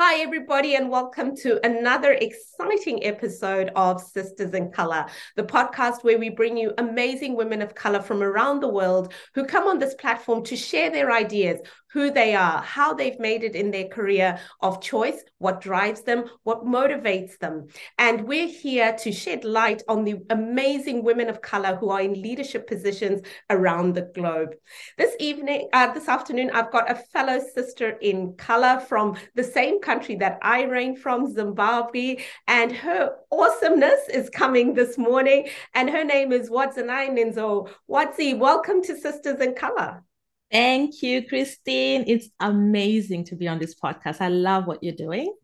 Hi, everybody, and welcome to another exciting episode of Sisters in Color, the podcast where we bring you amazing women of color from around the world who come on this platform to share their ideas, who they are, how they've made it in their career of choice, what drives them, what motivates them. And we're here to shed light on the amazing women of color who are in leadership positions around the globe. This evening, uh, this afternoon, I've got a fellow sister in color from the same country that I reign from, Zimbabwe, and her awesomeness is coming this morning. And her name is Wadzanai Nenzou. Wadzi, welcome to Sisters in Color. Thank you, Christine. It's amazing to be on this podcast. I love what you're doing.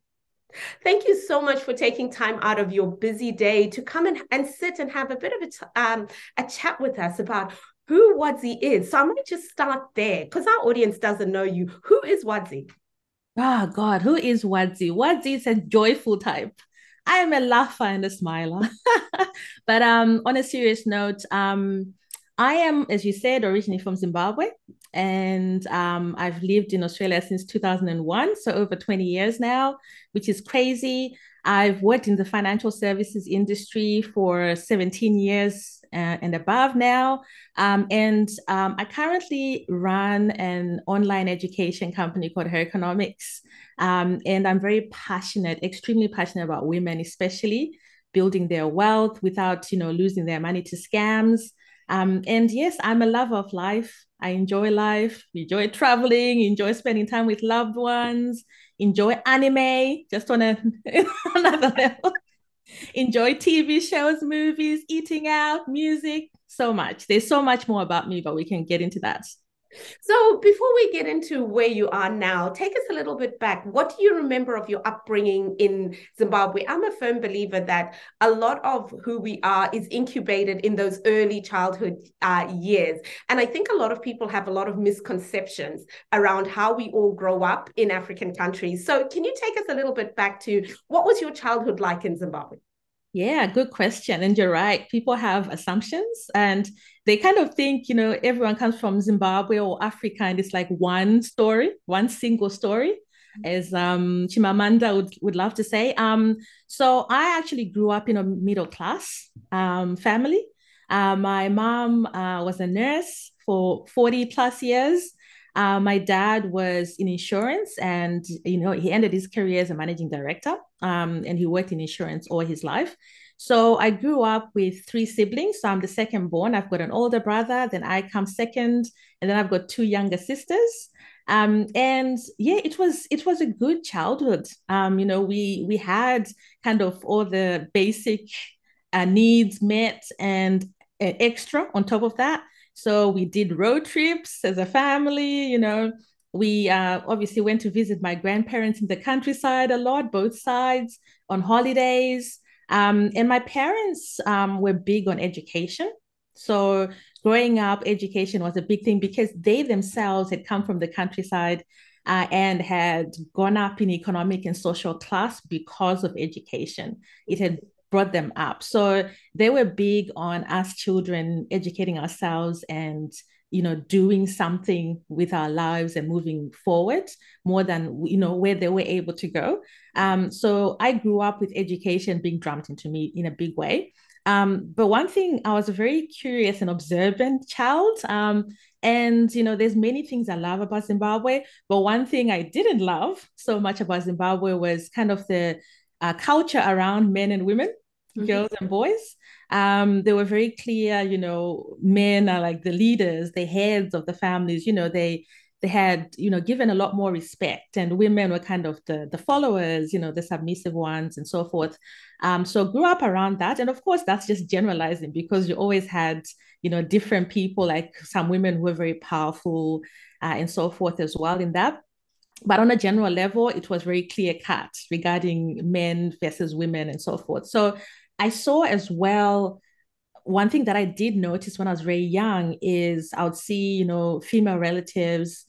Thank you so much for taking time out of your busy day to come and, and sit and have a bit of a, um, a chat with us about who Wadzi is. So I'm going to just start there because our audience doesn't know you. Who is Wadzi? Oh God, who is Wadzi? Wadzi is a joyful type. I am a laugher and a smiler. but um, on a serious note, um, I am, as you said, originally from Zimbabwe, and um, I've lived in Australia since 2001, so over 20 years now, which is crazy. I've worked in the financial services industry for 17 years uh, and above now. Um, and um, I currently run an online education company called Herconomics. Um, and I'm very passionate, extremely passionate about women, especially building their wealth without, you know, losing their money to scams. Um, and yes, I'm a lover of life. I enjoy life, enjoy traveling, enjoy spending time with loved ones, enjoy anime just on a, another level, enjoy TV shows, movies, eating out, music, so much. There's so much more about me, but we can get into that. So, before we get into where you are now, take us a little bit back. What do you remember of your upbringing in Zimbabwe? I'm a firm believer that a lot of who we are is incubated in those early childhood uh, years. And I think a lot of people have a lot of misconceptions around how we all grow up in African countries. So, can you take us a little bit back to what was your childhood like in Zimbabwe? Yeah, good question. And you're right. People have assumptions and they kind of think, you know, everyone comes from Zimbabwe or Africa and it's like one story, one single story, as um, Chimamanda would, would love to say. Um, so I actually grew up in a middle class um, family. Uh, my mom uh, was a nurse for 40 plus years. Uh, my dad was in insurance and, you know, he ended his career as a managing director um, and he worked in insurance all his life. So I grew up with three siblings. So I'm the second born. I've got an older brother, then I come second, and then I've got two younger sisters. Um, and yeah, it was it was a good childhood. Um, you know, we we had kind of all the basic uh, needs met and uh, extra on top of that. So we did road trips as a family, you know. We uh, obviously went to visit my grandparents in the countryside a lot, both sides on holidays. Um, and my parents um, were big on education. So growing up, education was a big thing because they themselves had come from the countryside uh, and had gone up in economic and social class because of education. It had brought them up. So they were big on us children educating ourselves and you know doing something with our lives and moving forward more than you know where they were able to go. Um, so i grew up with education being drummed into me in a big way. Um, but one thing i was a very curious and observant child. Um, and you know there's many things i love about zimbabwe but one thing i didn't love so much about zimbabwe was kind of the uh, culture around men and women mm-hmm. girls and boys um, they were very clear, you know, men are like the leaders, the heads of the families, you know, they they had, you know, given a lot more respect and women were kind of the, the followers, you know, the submissive ones and so forth. Um, so grew up around that. And of course, that's just generalizing because you always had, you know, different people, like some women who were very powerful uh, and so forth as well in that but on a general level, it was very clear cut regarding men versus women and so forth. So I saw as well one thing that I did notice when I was very young is I would see, you know, female relatives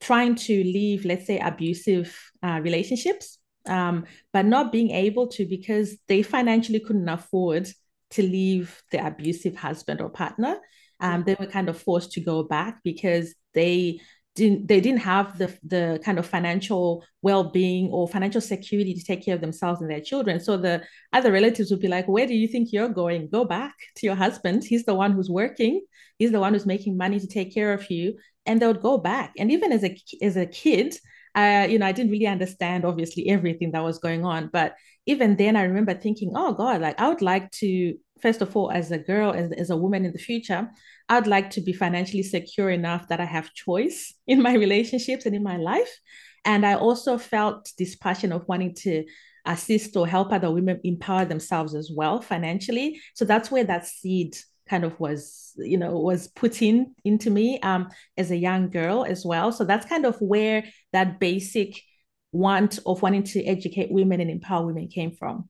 trying to leave, let's say, abusive uh, relationships, um, but not being able to because they financially couldn't afford to leave the abusive husband or partner. Um, they were kind of forced to go back because they didn't they didn't have the the kind of financial well-being or financial security to take care of themselves and their children. So the other relatives would be like where do you think you're going? Go back to your husband. He's the one who's working. He's the one who's making money to take care of you. And they would go back. And even as a as a kid uh, you know, I didn't really understand obviously everything that was going on. But even then, I remember thinking, oh God, like I would like to, first of all, as a girl, as, as a woman in the future, I'd like to be financially secure enough that I have choice in my relationships and in my life. And I also felt this passion of wanting to assist or help other women empower themselves as well financially. So that's where that seed kind of was you know was put in into me um as a young girl as well so that's kind of where that basic want of wanting to educate women and empower women came from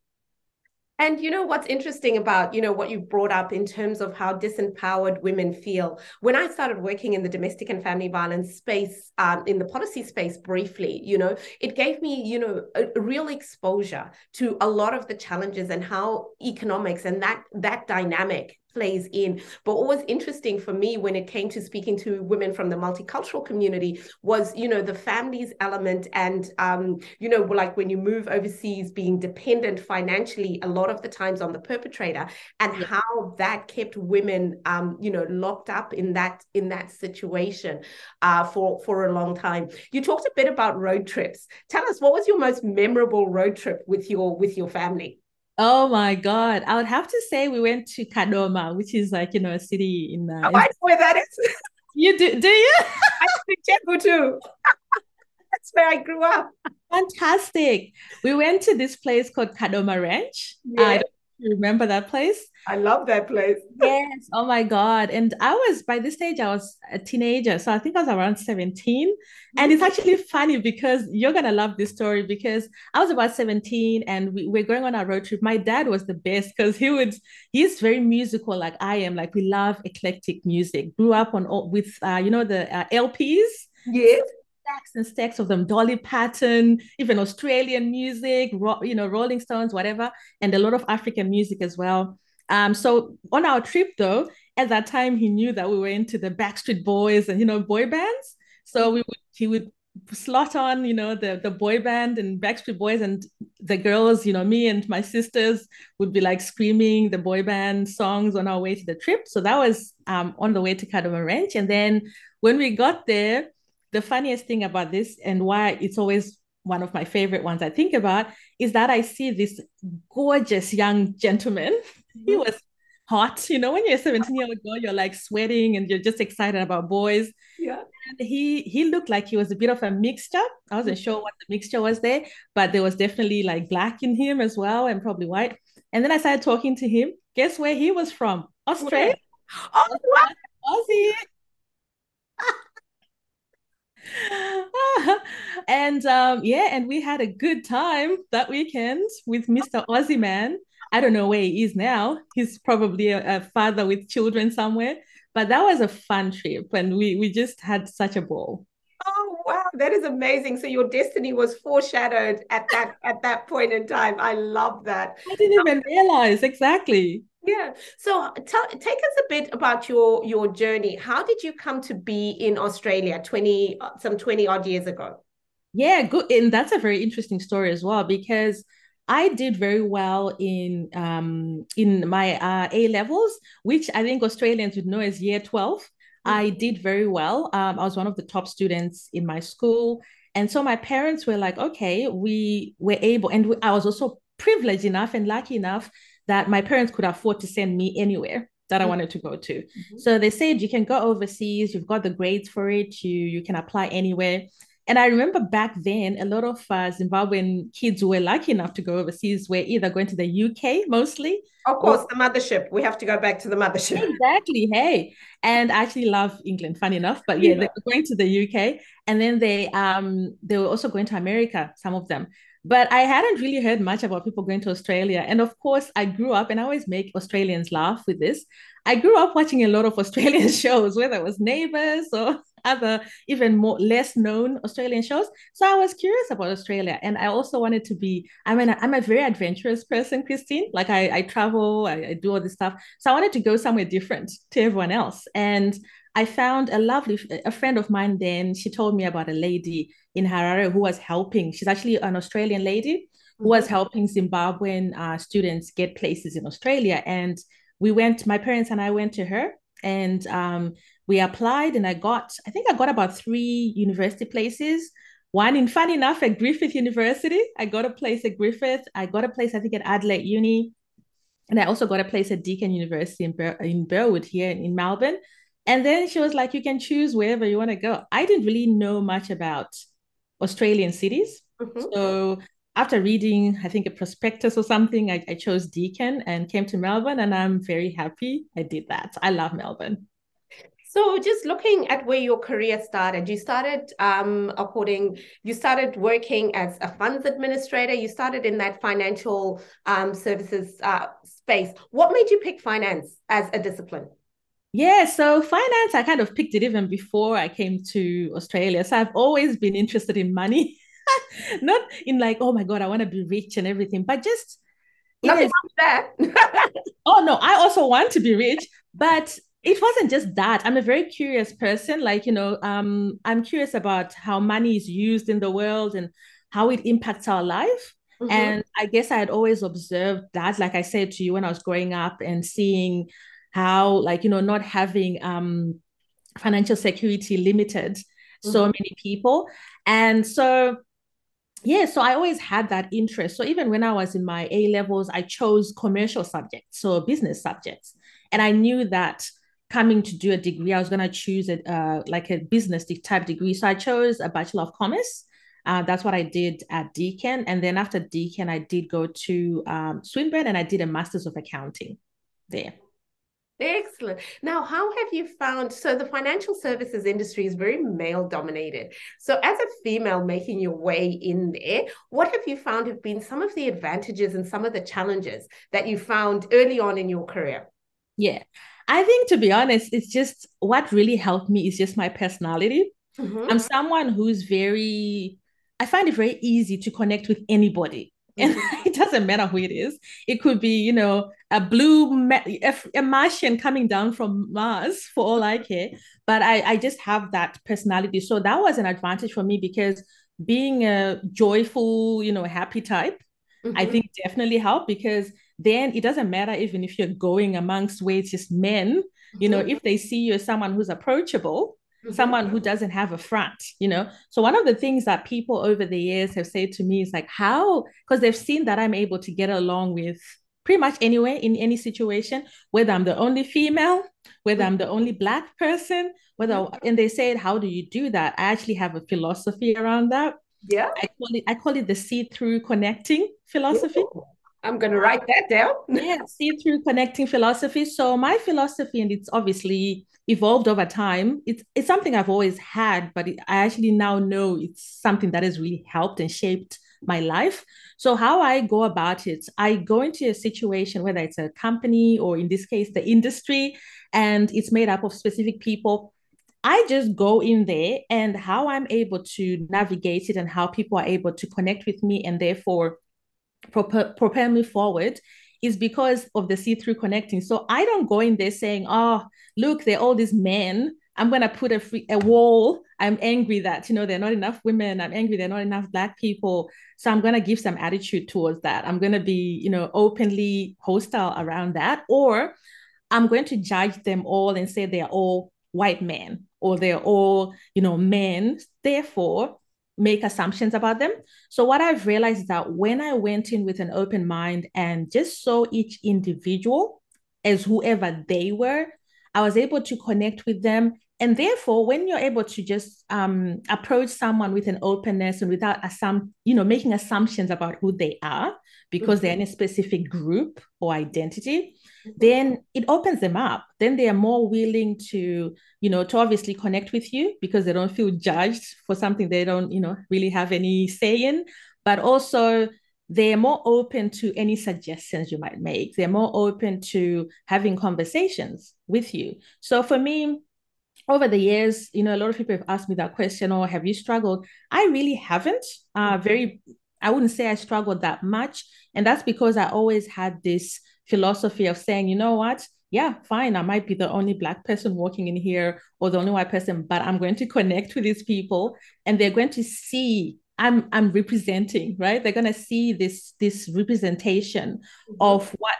and you know what's interesting about you know what you brought up in terms of how disempowered women feel. When I started working in the domestic and family violence space, um, in the policy space briefly, you know, it gave me you know a, a real exposure to a lot of the challenges and how economics and that that dynamic plays in. But what was interesting for me when it came to speaking to women from the multicultural community was, you know, the families element and, um, you know, like when you move overseas, being dependent financially a lot of the times on the perpetrator, and yeah. how that kept women, um, you know, locked up in that in that situation uh, for for a long time. You talked a bit about road trips. Tell us what was your most memorable road trip with your with your family. Oh my God. I would have to say we went to Kadoma, which is like, you know, a city in. Uh, oh, I know where that is. You do, do you? I speak Chebu too. That's where I grew up. Fantastic. We went to this place called Kadoma Ranch. Yeah. I don't remember that place. I love that place. yes. Oh my God. And I was, by this stage, I was a teenager. So I think I was around 17. And it's actually funny because you're going to love this story because I was about 17 and we, we're going on a road trip. My dad was the best because he would, he's very musical like I am. Like we love eclectic music. Grew up on with, uh, you know, the uh, LPs. Yes stacks and stacks of them dolly parton even australian music ro- you know rolling stones whatever and a lot of african music as well um, so on our trip though, at that time he knew that we were into the Backstreet Boys and you know boy bands. So we would he would slot on you know the the boy band and Backstreet Boys and the girls you know me and my sisters would be like screaming the boy band songs on our way to the trip. So that was um, on the way to Kadoma Ranch, and then when we got there, the funniest thing about this and why it's always one of my favorite ones I think about is that I see this gorgeous young gentleman he mm-hmm. was hot. You know, when you're a 17 year old girl, you're like sweating and you're just excited about boys. Yeah. And he he looked like he was a bit of a mixture. I wasn't sure what the mixture was there, but there was definitely like black in him as well and probably white. And then I started talking to him. Guess where he was from? Australia. Where? Oh, what? Aussie. and um, yeah, and we had a good time that weekend with Mr. Aussie Man. I don't know where he is now. He's probably a, a, father with children somewhere. But that was a fun trip, and we we just had such a ball. Oh wow, that is amazing! So your destiny was foreshadowed at that at that point in time. I love that. I didn't even realize exactly. Yeah. So tell, take us a bit about your your journey. How did you come to be in Australia 20 some 20 odd years ago? Yeah, good. And that's a very interesting story as well because I did very well in um, in my uh, A levels, which I think Australians would know as year 12. Mm-hmm. I did very well. Um, I was one of the top students in my school. And so my parents were like, okay, we were able, and we, I was also privileged enough and lucky enough that my parents could afford to send me anywhere that I mm-hmm. wanted to go to. Mm-hmm. So they said you can go overseas, you've got the grades for it, you you can apply anywhere. And I remember back then, a lot of uh, Zimbabwean kids were lucky enough to go overseas were either going to the UK mostly. Of course, or... the mothership. We have to go back to the mothership. Exactly. Hey, and I actually love England. Funny enough, but yeah, yeah, they were going to the UK, and then they um they were also going to America. Some of them. But I hadn't really heard much about people going to Australia. And of course, I grew up, and I always make Australians laugh with this. I grew up watching a lot of Australian shows, whether it was Neighbours or other even more less known Australian shows. So I was curious about Australia, and I also wanted to be. I mean, I'm a very adventurous person, Christine. Like I, I travel, I, I do all this stuff. So I wanted to go somewhere different to everyone else, and I found a lovely a friend of mine. Then she told me about a lady in Harare who was helping. She's actually an Australian lady who was mm-hmm. helping Zimbabwean uh, students get places in Australia. And we went. My parents and I went to her, and um, we applied, and I got. I think I got about three university places. One in fun enough at Griffith University. I got a place at Griffith. I got a place I think at Adelaide Uni. And I also got a place at Deakin University in, Bur- in Burwood here in Melbourne. And then she was like, you can choose wherever you want to go. I didn't really know much about Australian cities. Mm-hmm. So after reading, I think a prospectus or something, I, I chose Deakin and came to Melbourne, and I'm very happy I did that. I love Melbourne. So, just looking at where your career started, you started um, according, you started working as a funds administrator. You started in that financial um, services uh, space. What made you pick finance as a discipline? Yeah, so finance, I kind of picked it even before I came to Australia. So I've always been interested in money, not in like, oh my God, I want to be rich and everything, but just. Nothing that. oh no, I also want to be rich, but it wasn't just that i'm a very curious person like you know um, i'm curious about how money is used in the world and how it impacts our life mm-hmm. and i guess i had always observed that like i said to you when i was growing up and seeing how like you know not having um, financial security limited mm-hmm. so many people and so yeah so i always had that interest so even when i was in my a levels i chose commercial subjects so business subjects and i knew that coming to do a degree, I was going to choose a uh, like a business type degree. So I chose a Bachelor of Commerce. Uh, that's what I did at Deakin. And then after Deakin, I did go to um, Swinburne and I did a Master's of Accounting there. Excellent. Now, how have you found? So, the financial services industry is very male dominated. So, as a female making your way in there, what have you found have been some of the advantages and some of the challenges that you found early on in your career? Yeah. I think to be honest, it's just what really helped me is just my personality. Mm-hmm. I'm someone who's very, I find it very easy to connect with anybody. And mm-hmm. it doesn't matter who it is. It could be, you know, a blue, a Martian coming down from Mars for all I care. But I, I just have that personality. So that was an advantage for me because being a joyful, you know, happy type, mm-hmm. I think definitely helped because then it doesn't matter even if you're going amongst where it's just men, you know, mm-hmm. if they see you as someone who's approachable, mm-hmm. someone who doesn't have a front, you know. So one of the things that people over the years have said to me is like, how, because they've seen that I'm able to get along with pretty much anywhere in any situation, whether I'm the only female, whether I'm the only black person, whether mm-hmm. and they said, how do you do that? I actually have a philosophy around that. Yeah. I call it I call it the see-through connecting philosophy. Ooh. I'm going to write that down. yeah, see through connecting philosophy. So my philosophy, and it's obviously evolved over time. It's it's something I've always had, but it, I actually now know it's something that has really helped and shaped my life. So how I go about it, I go into a situation whether it's a company or in this case the industry, and it's made up of specific people. I just go in there and how I'm able to navigate it and how people are able to connect with me and therefore propel, propel me forward is because of the see-through connecting. So I don't go in there saying, "Oh, look, they're all these men. I'm gonna put a free, a wall. I'm angry that you know there are not enough women. I'm angry there are not enough black people. So I'm gonna give some attitude towards that. I'm gonna be you know openly hostile around that, or I'm going to judge them all and say they are all white men or they're all you know men. Therefore, make assumptions about them. So what I've realized is that when I went in with an open mind and just saw each individual as whoever they were, I was able to connect with them. And therefore, when you're able to just um, approach someone with an openness and without assum- you know, making assumptions about who they are because mm-hmm. they're in a specific group or identity, then it opens them up. Then they are more willing to you know to obviously connect with you because they don't feel judged for something they don't you know really have any say in. But also they're more open to any suggestions you might make. They're more open to having conversations with you. So for me over the years you know a lot of people have asked me that question or oh, have you struggled? I really haven't. Uh very i wouldn't say i struggled that much. And that's because i always had this philosophy of saying, you know what, yeah, fine, I might be the only Black person walking in here or the only white person, but I'm going to connect with these people and they're going to see I'm I'm representing, right? They're going to see this this representation mm-hmm. of what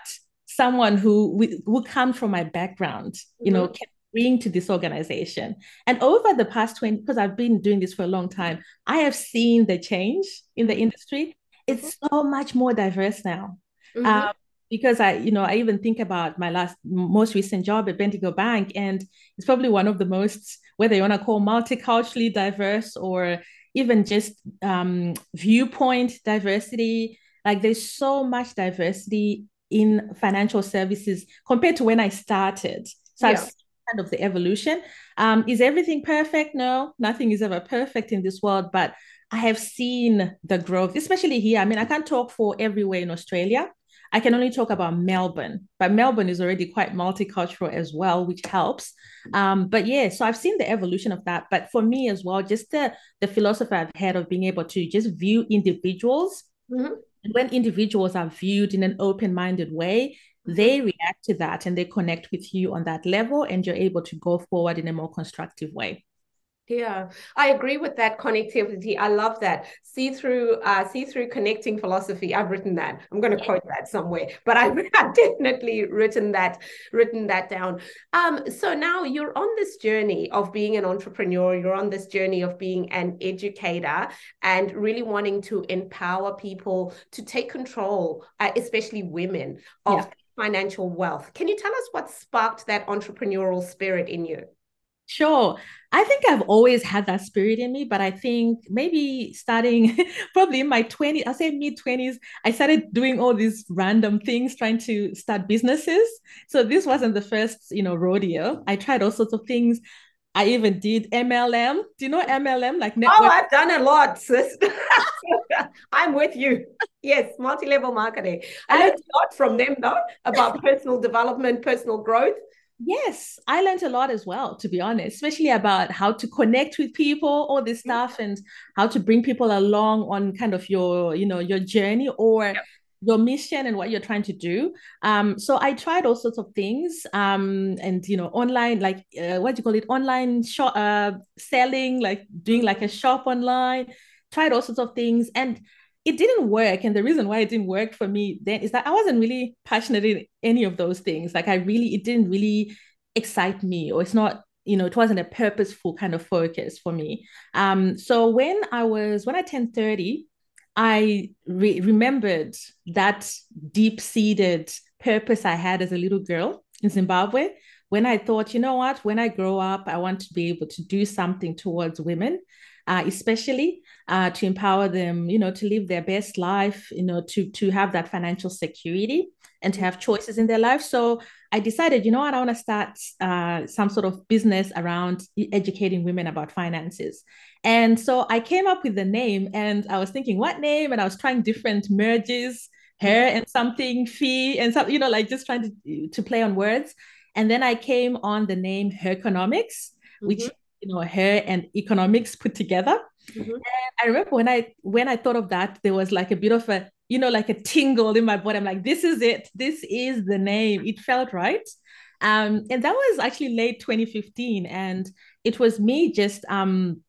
someone who who comes from my background, mm-hmm. you know, mm-hmm. can bring to this organization. And over the past 20, because I've been doing this for a long time, I have seen the change in the mm-hmm. industry. It's so much more diverse now. Mm-hmm. Um, because I, you know, I even think about my last most recent job at Bendigo Bank, and it's probably one of the most, whether you want to call multiculturally diverse or even just um, viewpoint diversity. Like there's so much diversity in financial services compared to when I started. So yeah. I've seen kind of the evolution. Um, is everything perfect? No, nothing is ever perfect in this world, but I have seen the growth, especially here. I mean, I can't talk for everywhere in Australia. I can only talk about Melbourne, but Melbourne is already quite multicultural as well, which helps. Um, but yeah, so I've seen the evolution of that. But for me as well, just the the philosophy I've had of being able to just view individuals. Mm-hmm. when individuals are viewed in an open-minded way, they react to that and they connect with you on that level, and you're able to go forward in a more constructive way. Yeah, I agree with that connectivity. I love that see through, uh, see through connecting philosophy. I've written that. I'm going to quote that somewhere, but I've, I've definitely written that, written that down. Um, so now you're on this journey of being an entrepreneur. You're on this journey of being an educator and really wanting to empower people to take control, uh, especially women, of yeah. financial wealth. Can you tell us what sparked that entrepreneurial spirit in you? Sure. I think I've always had that spirit in me, but I think maybe starting probably in my 20s, I'll say mid 20s, I started doing all these random things, trying to start businesses. So this wasn't the first, you know, rodeo. I tried all sorts of things. I even did MLM. Do you know MLM? Like oh, network? Oh, I've done a lot, sis. I'm with you. Yes, multi-level marketing. I learned a lot from them though about personal development, personal growth. Yes, I learned a lot as well, to be honest, especially about how to connect with people, all this mm-hmm. stuff, and how to bring people along on kind of your, you know, your journey or yep. your mission and what you're trying to do. Um, so I tried all sorts of things, um, and you know, online, like uh, what do you call it, online shop, uh, selling, like doing like a shop online. Tried all sorts of things, and it didn't work. And the reason why it didn't work for me then is that I wasn't really passionate in any of those things. Like I really, it didn't really excite me, or it's not, you know, it wasn't a purposeful kind of focus for me. Um, so when I was, when I turned 30, I re- remembered that deep seated purpose I had as a little girl in Zimbabwe when I thought, you know what, when I grow up, I want to be able to do something towards women uh, especially uh, to empower them, you know, to live their best life, you know, to to have that financial security and to have choices in their life. So I decided, you know what, I want to start uh, some sort of business around educating women about finances. And so I came up with the name, and I was thinking, what name? And I was trying different merges, her and something, fee, and some, you know, like just trying to to play on words. And then I came on the name Herconomics, mm-hmm. which you know hair and economics put together mm-hmm. and i remember when i when i thought of that there was like a bit of a you know like a tingle in my body i'm like this is it this is the name it felt right um and that was actually late 2015 and it was me just um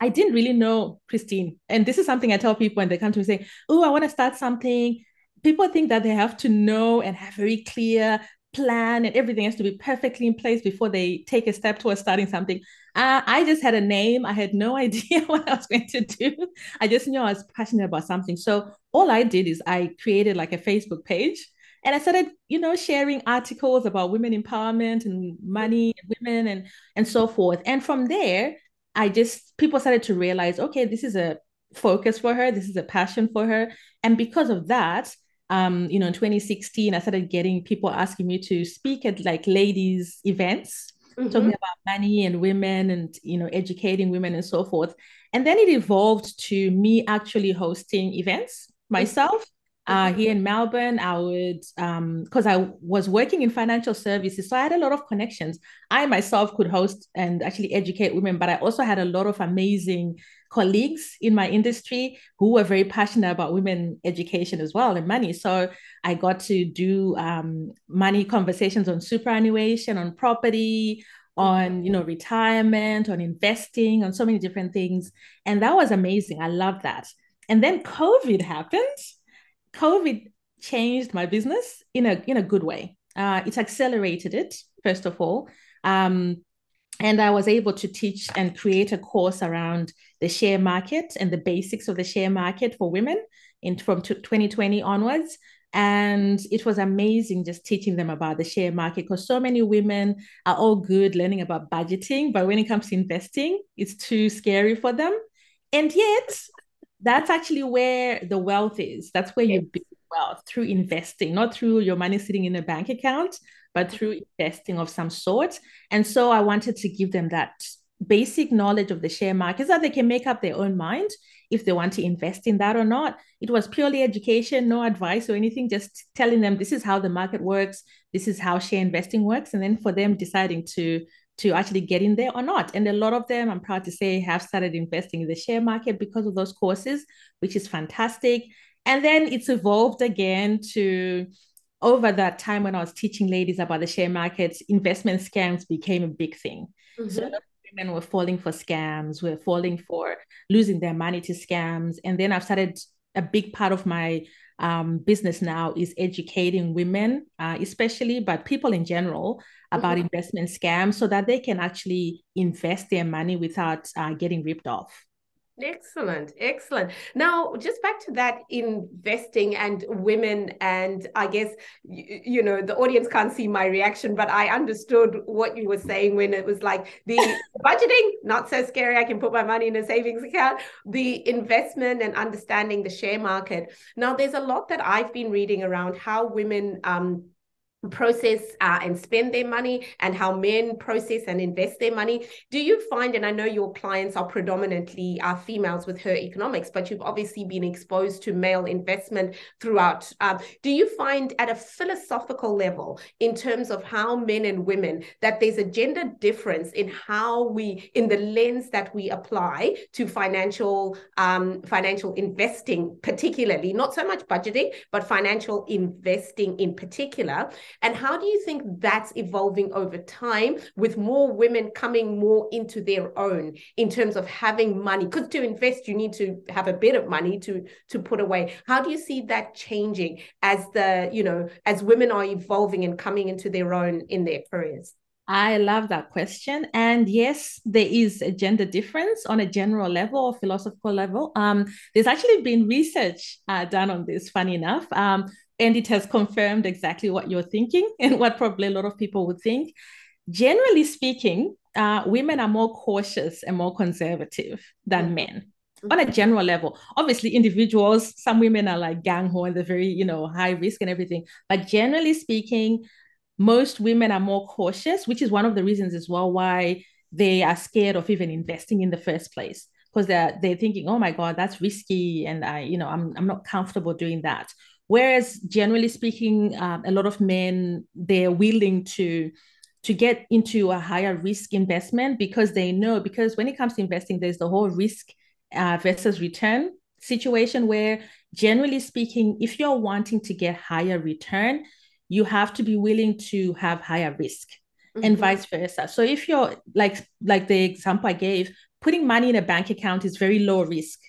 I didn't really know Christine. And this is something I tell people when they come to me saying, Oh, I want to start something. People think that they have to know and have very clear plan and everything has to be perfectly in place before they take a step towards starting something. Uh, I just had a name. I had no idea what I was going to do. I just knew I was passionate about something. So all I did is I created like a Facebook page and I started, you know, sharing articles about women empowerment and money, and women, and and so forth. And from there, I just people started to realize, okay, this is a focus for her. This is a passion for her, and because of that, um, you know, in 2016, I started getting people asking me to speak at like ladies' events, mm-hmm. talking about money and women and, you know, educating women and so forth. And then it evolved to me actually hosting events myself. uh, here in Melbourne, I would, because um, I was working in financial services, so I had a lot of connections. I myself could host and actually educate women, but I also had a lot of amazing colleagues in my industry who were very passionate about women education as well and money. So I got to do um, money conversations on superannuation, on property, on you know retirement, on investing, on so many different things, and that was amazing. I love that. And then COVID happened COVID changed my business in a in a good way. Uh, it accelerated it first of all, um, and I was able to teach and create a course around the share market and the basics of the share market for women in from 2020 onwards. And it was amazing just teaching them about the share market because so many women are all good learning about budgeting, but when it comes to investing, it's too scary for them. And yet, that's actually where the wealth is. That's where you build wealth through investing, not through your money sitting in a bank account, but mm-hmm. through investing of some sort. And so I wanted to give them that basic knowledge of the share market so that they can make up their own mind if they want to invest in that or not. It was purely education, no advice or anything, just telling them this is how the market works, this is how share investing works, and then for them deciding to to actually get in there or not. And a lot of them, I'm proud to say, have started investing in the share market because of those courses, which is fantastic. And then it's evolved again to over that time when I was teaching ladies about the share markets, investment scams became a big thing. Mm-hmm. So women were falling for scams, were falling for losing their money to scams. And then I've started a big part of my um, business now is educating women, uh, especially, but people in general, about mm-hmm. investment scams so that they can actually invest their money without uh, getting ripped off. Excellent, excellent. Now, just back to that investing and women, and I guess you, you, know the audience can't see my reaction, but I understood what you were saying when it was like the budgeting, not so scary. I can put my money in a savings account. The investment and understanding the share market. Now, there's a lot that I've been reading around how women um, process uh, and spend their money and how men process and invest their money. Do you find and i know your clients are predominantly uh, females with Herconomics but you've obviously been exposed to male investment throughout um, do you find at a philosophical level in terms of how men and women that there's a gender difference in how we in the lens that we apply to financial um, financial investing particularly not so much budgeting but financial investing in particular and how do you think that's evolving over time with more women coming more into their own in terms of having money? Because to invest, you need to have a bit of money to, to put away. How do you see that changing as the, you know, as women are evolving and coming into their own in their careers? I love that question. And yes, there is a gender difference on a general level or philosophical level. Um, there's actually been research uh, done on this, funny enough. Um, and it has confirmed exactly what you're thinking and what probably a lot of people would think. Generally speaking, uh, women are more cautious and more conservative than mm-hmm. men on a general level. Obviously, individuals, some women are like gang ho and they're very, you know, high risk and everything. But generally speaking, most women are more cautious, which is one of the reasons as well why they are scared of even investing in the first place because they're they're thinking, oh my god, that's risky, and I, you know, I'm I'm not comfortable doing that. Whereas generally speaking, uh, a lot of men they're willing to to get into a higher risk investment because they know because when it comes to investing, there's the whole risk uh, versus return situation where generally speaking, if you're wanting to get higher return, you have to be willing to have higher risk. Mm-hmm. and vice versa. So if you're like like the example I gave, putting money in a bank account is very low risk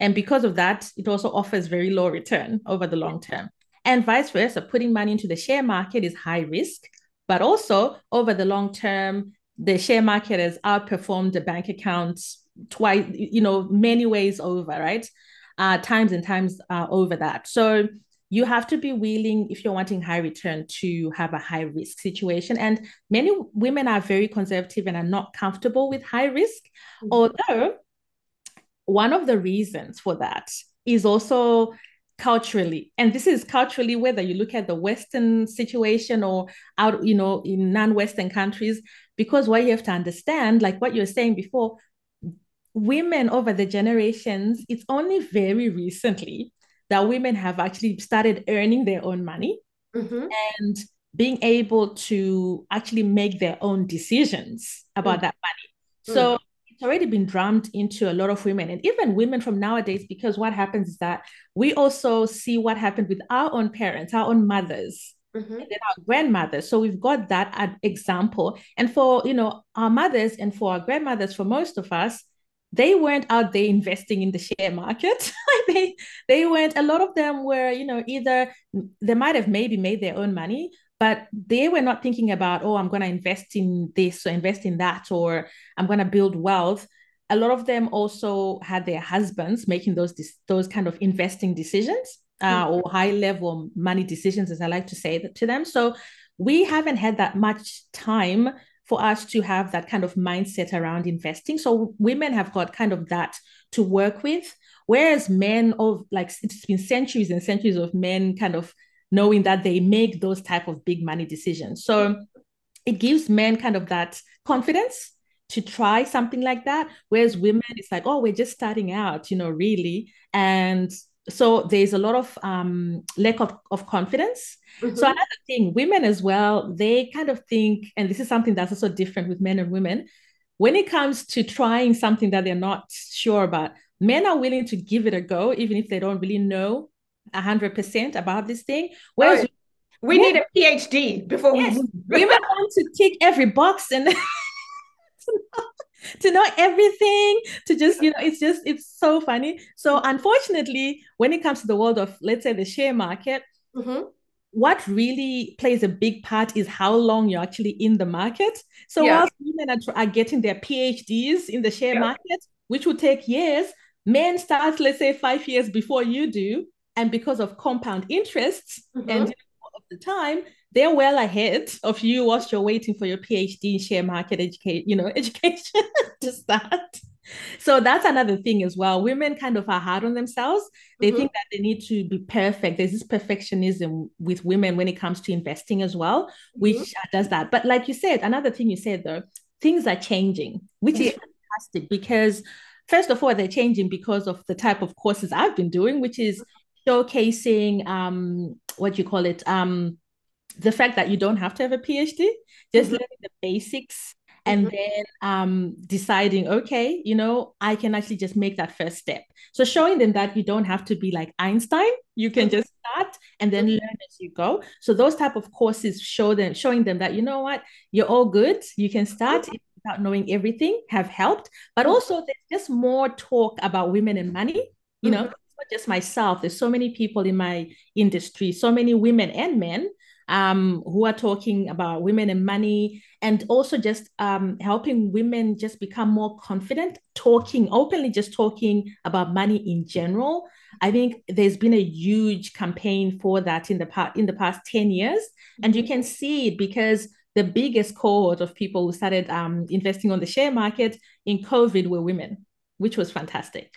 and because of that, it also offers very low return over the long term. And vice versa, putting money into the share market is high risk, but also over the long term, the share market has outperformed the bank accounts twice, you know, many ways over, right? Uh, times and times uh, over that. So you have to be willing, if you're wanting high return, to have a high risk situation. And many women are very conservative and are not comfortable with high risk, mm-hmm. although one of the reasons for that is also culturally and this is culturally whether you look at the western situation or out you know in non-western countries because what you have to understand like what you're saying before women over the generations it's only very recently that women have actually started earning their own money mm-hmm. and being able to actually make their own decisions about mm. that money. So mm. It's already been drummed into a lot of women and even women from nowadays, because what happens is that we also see what happened with our own parents, our own mothers. Mm-hmm. And then our grandmothers. So we've got that example. And for you know our mothers and for our grandmothers, for most of us, they weren't out there investing in the share market. they they weren't. A lot of them were, you know, either they might have maybe made their own money, but they were not thinking about oh i'm going to invest in this or invest in that or i'm going to build wealth. A lot of them also had their husbands making those those kind of investing decisions uh, mm-hmm. or high level money decisions as i like to say to them. So we haven't had that much time for us to have that kind of mindset around investing. So women have got kind of that to work with whereas men of like it's been centuries and centuries of men kind of knowing that they make those type of big money decisions. So it gives men kind of that confidence to try something like that. Whereas women, it's like, oh, we're just starting out, you know, really. And so there's a lot of um, lack of, of confidence. Mm-hmm. So another thing, women as well, they kind of think, and this is something that's also different with men and women, when it comes to trying something that they're not sure about, men are willing to give it a go, even if they don't really know 100% about this thing. Whereas right. we need a PhD before yes, we women want to tick every box and to, know, to know everything, to just, you know, it's just, it's so funny. So, unfortunately, when it comes to the world of, let's say, the share market, mm-hmm what really plays a big part is how long you're actually in the market. So yeah. whilst women are, are, getting their PhDs in the share yeah. market, which will take years, men start, let's say, five years before you do and because of compound interests mm-hmm. and of the time they're well ahead of you whilst you're waiting for your phd in share market educate you know education to start. So that's another thing as well. Women kind of are hard on themselves. They mm-hmm. think that they need to be perfect. There's this perfectionism with women when it comes to investing as well which mm-hmm. does that. But like you said another thing you said though things are changing which is fantastic because first of all they're changing because of the type of courses i've been doing which is showcasing um what you call it um the fact that you don't have to have a phd just mm-hmm. learning the basics and mm-hmm. then um, deciding, okay, you know, I can actually just make that first step. So showing them that you don't have to be like Einstein, you can mm-hmm. just start and then mm-hmm. learn as you go. So those type of courses show them, showing them that you know what, you're all good. You can start mm-hmm. without knowing everything, have helped. But mm-hmm. also, there's just more talk about women and money. You know, not just myself. There's so many people in my industry, so many women and men um, who are talking about women and money and also just um, helping women just become more confident, talking openly, just talking about money in general. I think there's been a huge campaign for that in the past in the past 10 years. And you can see it because the biggest cohort of people who started um, investing on the share market in COVID were women, which was fantastic.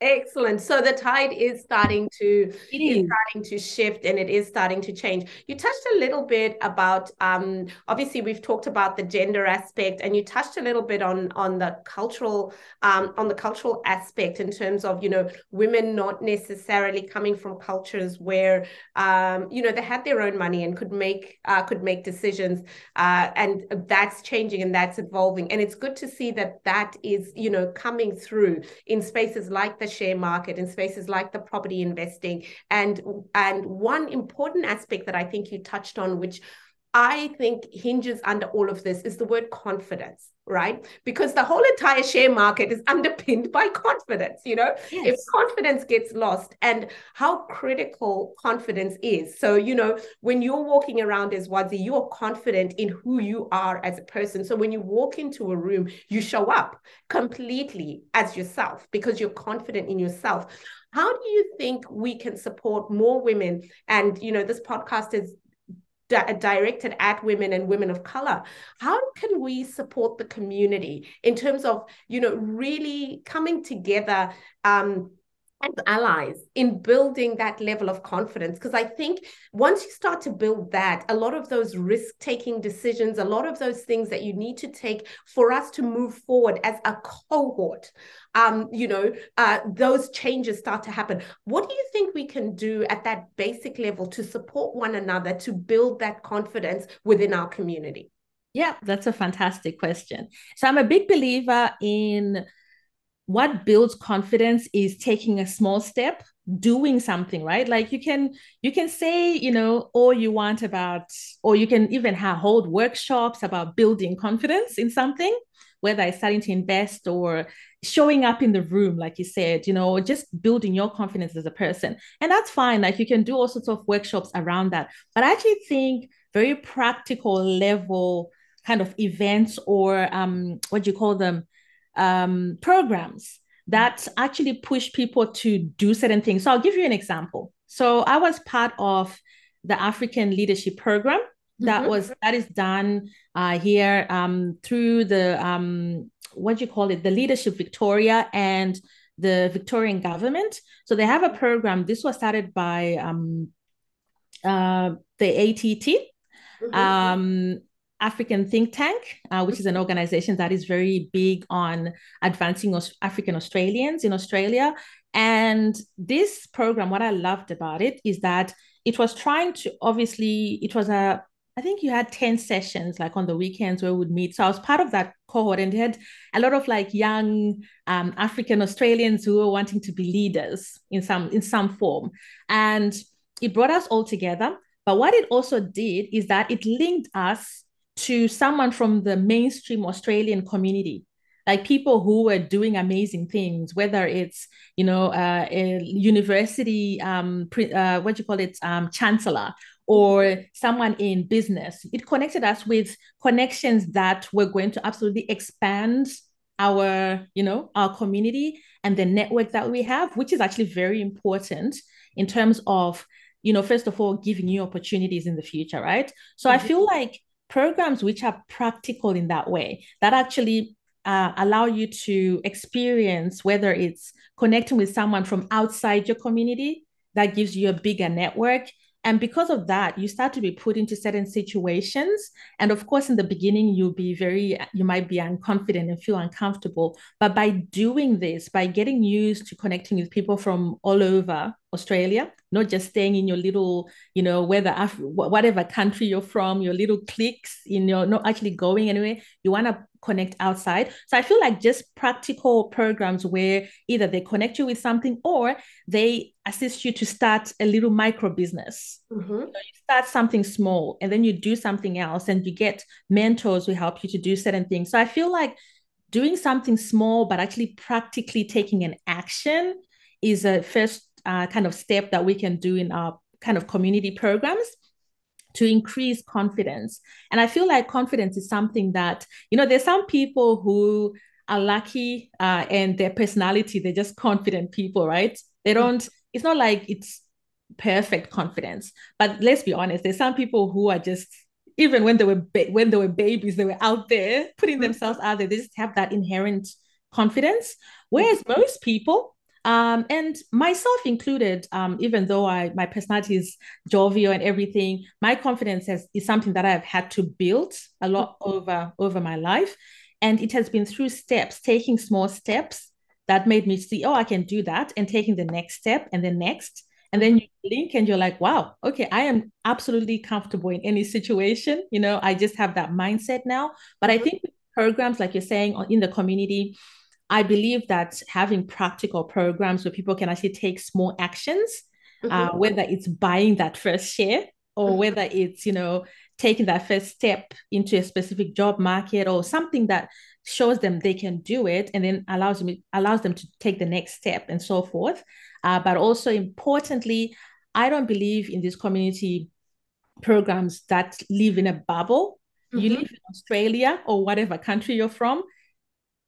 Excellent. So the tide is starting to it is. is. starting to shift and it is starting to change. You touched a little bit about um obviously we've talked about the gender aspect and you touched a little bit on on the cultural um on the cultural aspect in terms of you know women not necessarily coming from cultures where um you know they had their own money and could make uh, could make decisions uh and that's changing and that's evolving and it's good to see that that is you know coming through in spaces like the share market in spaces like the property investing. And and one important aspect that i think you touched on which I think hinges under all of this is the word confidence, right? Because the whole entire share market is underpinned by confidence. You know, yes. if confidence gets lost and how critical confidence is. So, you know, when you're walking around as Wadzi, you're confident in who you are as a person. So when you walk into a room, you show up completely as yourself because you're confident in yourself. How do you think we can support more women? And, you know, this podcast is di- directed at women and women of color how can we support the community in terms of you know really coming together um, as allies in building that level of confidence. Because i think once you start to build that a lot of those risk taking decisions a lot of those things that you need to take for us to move forward as a cohort um you know uh, those changes start to happen. What do you think we can do at that basic level to support one another to build that confidence within our community? Yeah that's a fantastic question. So i'm a big believer in what builds confidence is taking a small step doing something right? Like you can you can say you know all you want about or you can even have hold workshops about building confidence in something whether it's starting to invest or showing up in the room like you said you know just building your confidence as a person. And that's fine. Like you can do all sorts of workshops around that. But i actually think very practical level kind of events or um what do you call them um, programs that actually push people to do certain things. So I'll give you an example. So I was part of the African Leadership Program that mm-hmm. was that is done uh, here um, through the um, what do you call it, the Leadership Victoria and the Victorian government. So they have a program. This was started by um, uh, the ATT. Mm-hmm. African Think Tank, uh, which is an organization that is very big on advancing African Australians in Australia. And this program, what I loved about it is that it was trying to obviously, it was a, I think you had 10 sessions like on the weekends where we would meet. So I was part of that cohort and they had a lot of like young um, African Australians who were wanting to be leaders in some in some form. And it brought us all together. But what it also did is that it linked us to someone from the mainstream Australian community, like people who were doing amazing things, whether it's you know uh, a university um, uh, what do you call it um, chancellor or someone in business. It connected us with connections that were going to absolutely expand our you know our community and the network that we have, which is actually very important in terms of you know first of all giving you opportunities in the future, right? So mm-hmm. I feel like programs which are practical in that way that actually uh, allow you to experience whether it's connecting with someone from outside your community that gives you a bigger network and because of that you start to be put into certain situations and of course in the beginning you'll be very you might be unconfident and feel uncomfortable but by doing this by getting used to connecting with people from all over australia not just staying in your little, you know, whether whatever country you're from, your little cliques, you know, not actually going anywhere. You want to connect outside. So I feel like just practical programs where either they connect you with something or they assist you to start a little micro business. Mm-hmm. You, start something small and then you do something else and you get mentors who help you to do certain things. So I feel like doing something small but actually practically taking an action is a first uh, kind of step that we can do in our kind of community programs to increase confidence. And I feel like confidence is something that, you know, there's some people who are lucky uh, and their personality, they're just confident people, right? They mm. don't, it's not like it's perfect confidence. But let's be honest, there's some people who are just even when they were ba- when they were babies, they were out there putting mm. themselves out there. They just have that inherent confidence. Whereas mm. most people, um, and myself included, um, even though I my personality is jovial and everything, my confidence has, is something that I've had to build a lot over over my life, and it has been through steps, taking small steps that made me see, oh, I can do that, and taking the next step and the next, and then you link and you're like, wow, okay, I am absolutely comfortable in any situation. You know, I just have that mindset now. But I think programs like you're saying in the community I believe that having practical programs where people can actually take small actions, uh, mm-hmm. uh, whether it's buying that first share or mm-hmm. whether it's, you know, taking that first step into a specific job market or something that shows them they can do it and then allows them allows them to take the next step and so forth. Uh, but also importantly, I don't believe in these community programs that live in a bubble. Mm-hmm. You live in Australia or whatever country you're from,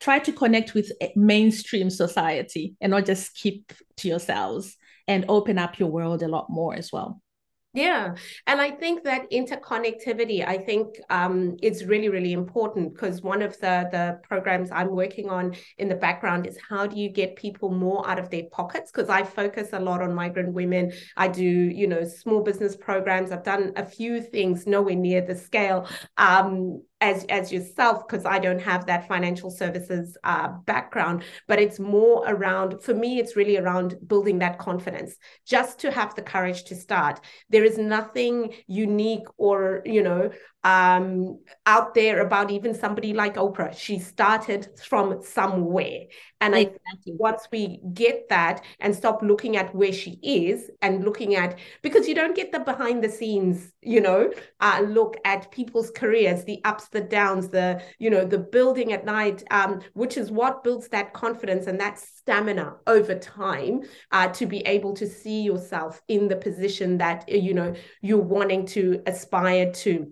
try to connect with mainstream society and not just keep to yourselves and open up your world a lot more as well. Yeah, and I think that interconnectivity, I think, um, is really, really important because one of the the programs I'm working on in the background is how do you get people more out of their pockets? Because I focus a lot on migrant women. I do, you know, small business programs. I've done a few things nowhere near the scale. Um, as as yourself because I don't have that financial services uh, background, but it's more around for me. It's really around building that confidence, just to have the courage to start. There is nothing unique or you know um, out there about even somebody like Oprah. She started from somewhere. And exactly. I think once we get that and stop looking at where she is and looking at, because you don't get the behind the scenes, you know, uh, look at people's careers, the ups, the downs, the, you know, the building at night, um, which is what builds that confidence and that stamina over time uh, to be able to see yourself in the position that, you know, you're wanting to aspire to.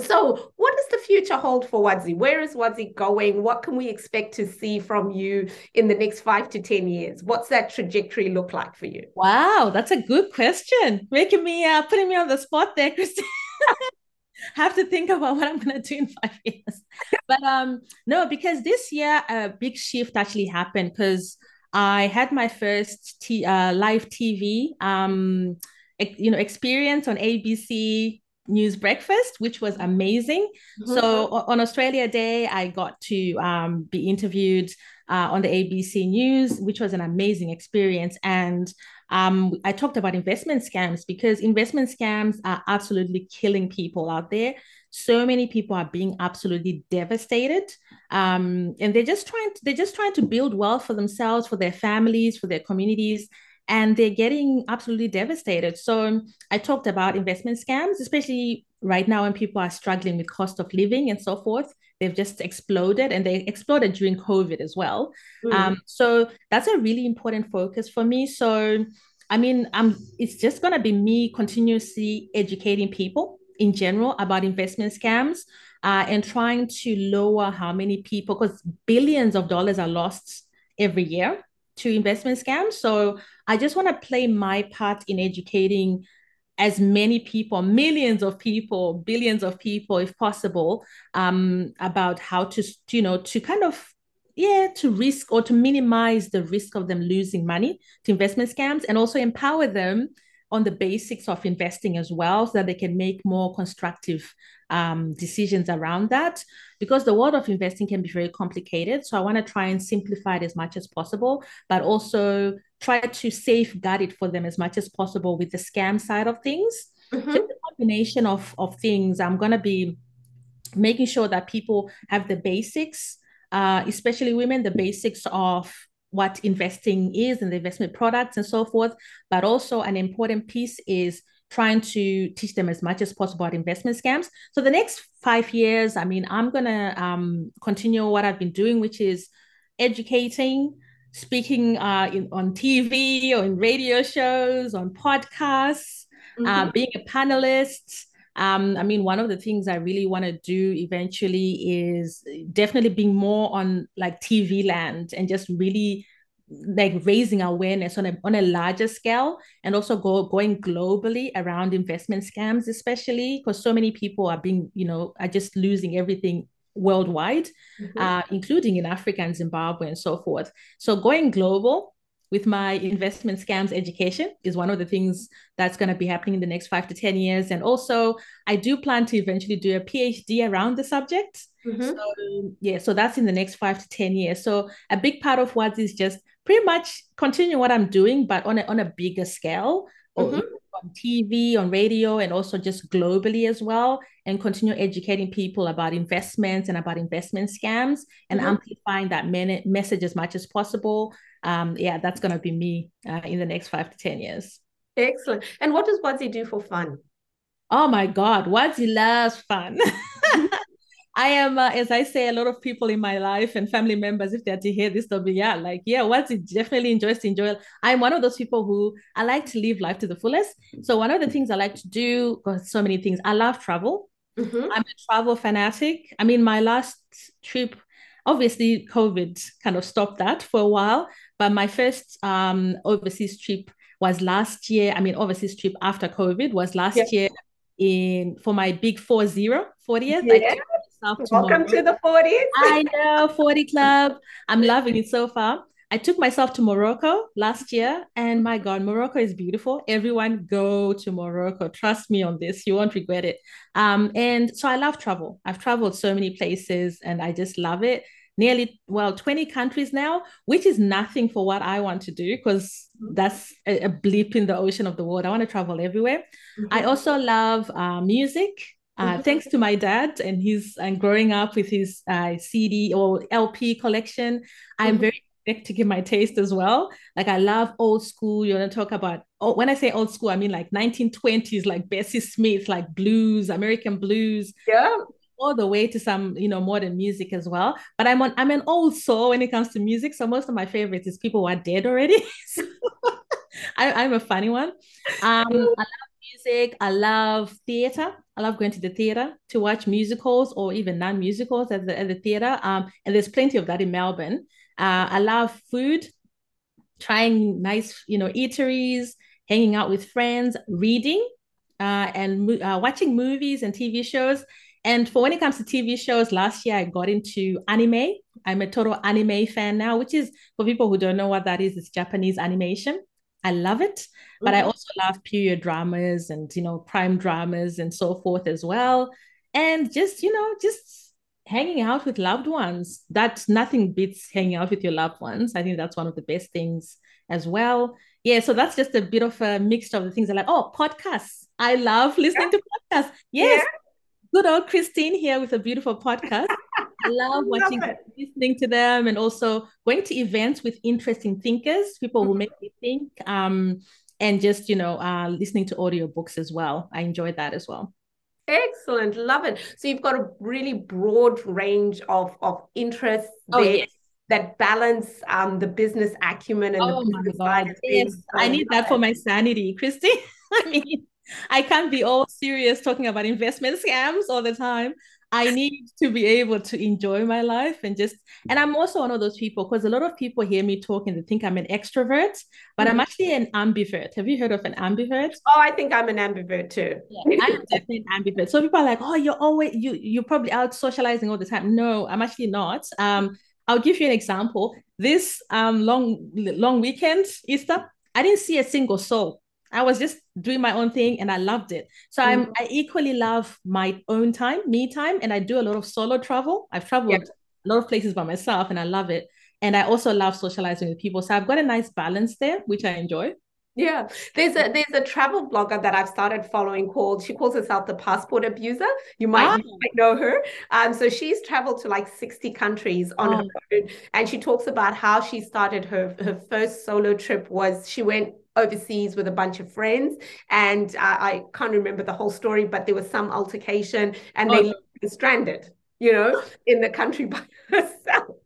So, what does the future hold for Wadzi? Where is Wadzi going? What can we expect to see from you in the next five to 10 years? What's that trajectory look like for you? Wow, that's a good question. Making me, uh, putting me on the spot there, Christine. have to think about what I'm going to do in five years. But um, no, because this year a big shift actually happened because I had my first t- uh, live TV um, you know experience on ABC news breakfast, which was amazing. Mm-hmm. So on Australia Day, I got to um, be interviewed uh, on the ABC News, which was an amazing experience. And um, I talked about investment scams because investment scams are absolutely killing people out there. So many people are being absolutely devastated, um, and they're just trying. To, they're just trying to build wealth for themselves, for their families, for their communities and they're getting absolutely devastated. So I talked about investment scams, especially right now when people are struggling with cost of living and so forth. They've just exploded and they exploded during COVID as well. Mm. Um, so that's a really important focus for me. So I mean, um, it's just gonna be me continuously educating people in general about investment scams uh, and trying to lower how many people, because billions of dollars are lost every year to investment scams. So I just want to play my part in educating as many people, millions of people, billions of people, if possible, um, about how to, you know, to kind of, yeah, to risk or to minimize the risk of them losing money to investment scams and also empower them on the basics of investing as well so that they can make more constructive um, decisions around that. Because the world of investing can be very complicated so i want to try and simplify it as much as possible but also try to safeguard it for them as much as possible with the scam side of things. Mm-hmm. so a combination of, of things. I'm going to be making sure that people have the basics uh, especially women the basics of what investing is and the investment products and so forth. But also, an important piece is trying to teach them as much as possible about investment scams. So, the next five years, I mean, I'm going to um, continue what I've been doing, which is educating, speaking uh, in, on TV or in radio shows, on podcasts, uh, mm-hmm. uh, being a panelist. Um, I mean, one of the things I really want to do eventually is definitely being more on like TV land and just really like raising awareness on a on a larger scale and also go going globally around investment scams, especially because so many people are being, you know, are just losing everything worldwide, mm-hmm. uh, including in Africa and Zimbabwe and so forth. So going global with my investment scams education is one of the things that's going to be happening in the next five to 10 years. And also, I do plan to eventually do a PhD around the subject. Mm-hmm. So, yeah, so that's in the next five to 10 years. So, a big part of what is just pretty much continue what I'm doing, but on a, on a bigger scale. Mm-hmm. On TV, on radio, and also just globally as well, and continue educating people about investments and about investment scams and mm-hmm. amplifying that message as much as possible um, yeah, that's going to be me uh, in the next five to 10 years. Excellent. And what does Wadzi do for fun? Oh my God, Wadzi loves fun. I am, uh, as I say, a lot of people in my life and family members, if they're to hear this, they'll be, yeah, like, yeah, Wadzi definitely enjoys to enjoy. I'm one of those people who I like to live life to the fullest. So one of the things I like to do, got so many things. I love travel. Mm-hmm. I'm a travel fanatic. I mean, my last trip Obviously, COVID kind of stopped that for a while, but my first um, overseas trip was last year. I mean, overseas trip after COVID was last yeah. year in for my big four zero 40th. Yeah. Welcome to the 40s. I know, 40 Club. I'm loving it so far. I took myself to Morocco last year, and my God, Morocco is beautiful. Everyone go to Morocco. Trust me on this, you won't regret it. Um, and so I love travel. I've traveled so many places, and I just love it. Nearly well, 20 countries now, which is nothing for what I want to do because that's a, a, blip in the ocean of the world. I want to travel everywhere. Mm-hmm. I also love uh, music. Uh, mm-hmm. Thanks to my dad and his and growing up with his uh, CD or LP collection, I'm mm-hmm. very eclectic in my taste as well. Like I love old school. You want to talk about oh, when I say old school, I mean like 1920s, like Bessie Smith, like blues, American blues. Yeah. All the way to some, you know, modern music as well. But I'm on I'm an old soul when it comes to music. So most of my favorites is people who are dead already. I, am a funny one. Um, I love music. I love theater. I love going to the theater to watch musicals or even non-musicals at the at the theater. Um, and there's plenty of that in Melbourne. Uh, I love food, trying nice, you know, eateries, hanging out with friends, reading, uh, and uh, watching movies and TV shows. And for when it comes to TV shows, last year I got into anime. I'm a total anime fan now, which is for people who don't know what that is, it's Japanese animation. I love it, but I also love period dramas and you know crime dramas and so forth as well. And just you know, just hanging out with loved ones that nothing beats hanging out with your loved ones i think that's one of the best things as well yeah so that's just a bit of a mix of the things i like oh podcasts i love listening yeah. to podcasts yes yeah. Good old christine here with a beautiful podcast i love watching love listening to them and also going to events with interesting thinkers people mm-hmm. who make me think um and just you know uh listening to audiobooks as well i enjoy that as well Excellent. Love it. So you've got a really broad range of, of interests oh, there. Yes. That balance um, the business acumen and oh the business side yes. I need that for my sanity, Christy. I mean, I can't be all serious talking about investment scams all the time. I need to be able to enjoy my life and just, and I'm also one of those people because a lot of people hear me talk and they think I'm an extrovert, but mm-hmm. I'm actually an ambivert. Have you heard of an ambivert? Oh, I think I'm an ambivert too. Yeah, I am definitely an ambivert. So people are like, oh, you're always, you, you're probably out socializing all the time. No, I'm actually not. Um, I'll give you an example. This um long, long weekend, Easter, I didn't see a single soul. I was just doing my own thing and I loved it. So mm-hmm. I'm I equally love my own time, me time, and I do a lot of solo travel. I've traveled a lot of places by myself and I love it. And I also love socializing with people. So I've got a nice balance there, which I enjoy. Yeah, there's a there's a travel blogger that I've started following called she calls herself the passport abuser. You might, ah. you might know her. Um, so she's traveled to like 60 countries on oh. her own, and she talks about how she started her her first solo trip was she went overseas with a bunch of friends and uh, I can't remember the whole story but there was some altercation and oh. they were stranded you know in the country by herself.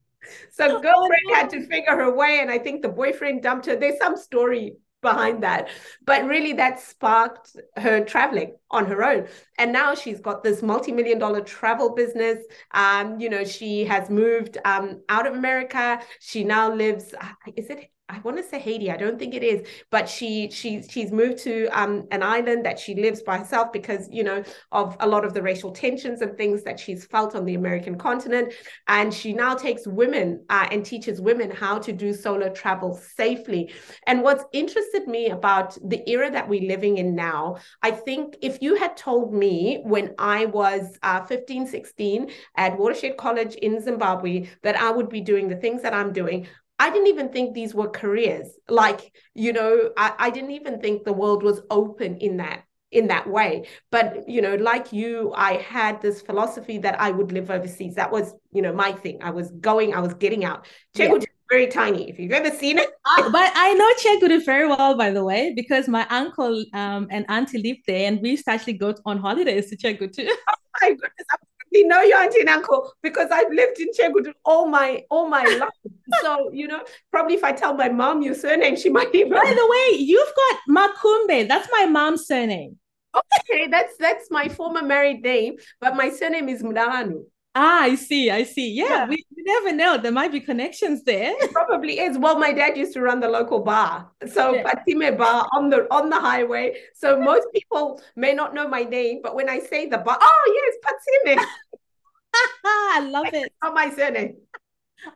So oh, girlfriend had to figure her way and I think the boyfriend dumped her. There's some story behind that but really that sparked her traveling on her own. And now she's got this multi-million dollar travel business. Um you know she has moved um out of america. She now lives is it I want to say Haiti. I don't think it is, but she she she's moved to um, an island that she lives by herself because you know of a lot of the racial tensions and things that she's felt on the American continent. And she now takes women uh, and teaches women how to do solo travel safely. And what's interested me about the era that we're living in now, I think if you had told me when I was uh, 15, 16 at Watershed College in Zimbabwe that I would be doing the things that I'm doing, I didn't even think these were careers. Like, you know, I, I didn't even think the world was open in that in that way. But you know, like you, I had this philosophy that I would live overseas. That was, you know, my thing. I was going, I was getting out. Chegutu yeah. very tiny. If you've ever seen it. uh, but I know Chegutu very well, by the way, because my uncle um, and auntie lived there and we used to actually go on holidays to Chegutu too. Oh my goodness. I know your auntie and uncle because I've lived in Chegutu all my all my life. So, you know, probably if I tell my mom your surname, she might even. By the way, you've got Makumbe. That's my mom's surname. Okay, that's that's my former married name, but my surname is Mudalanu. Ah, I see. I see. Yeah, yeah. We, we, never know. There might be connections there. It probably is. Well, my dad used to run the local bar, so yeah. Patime Bar on the on the highway. So most people may not know my name, but when I say the bar, oh yes, Patime. I love it. Not my surname.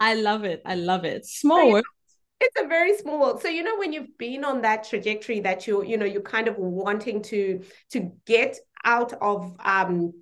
I love it. I love it. Small world. It's a very small world. So you know when you've been on that trajectory that you you know you're kind of wanting to to get out of um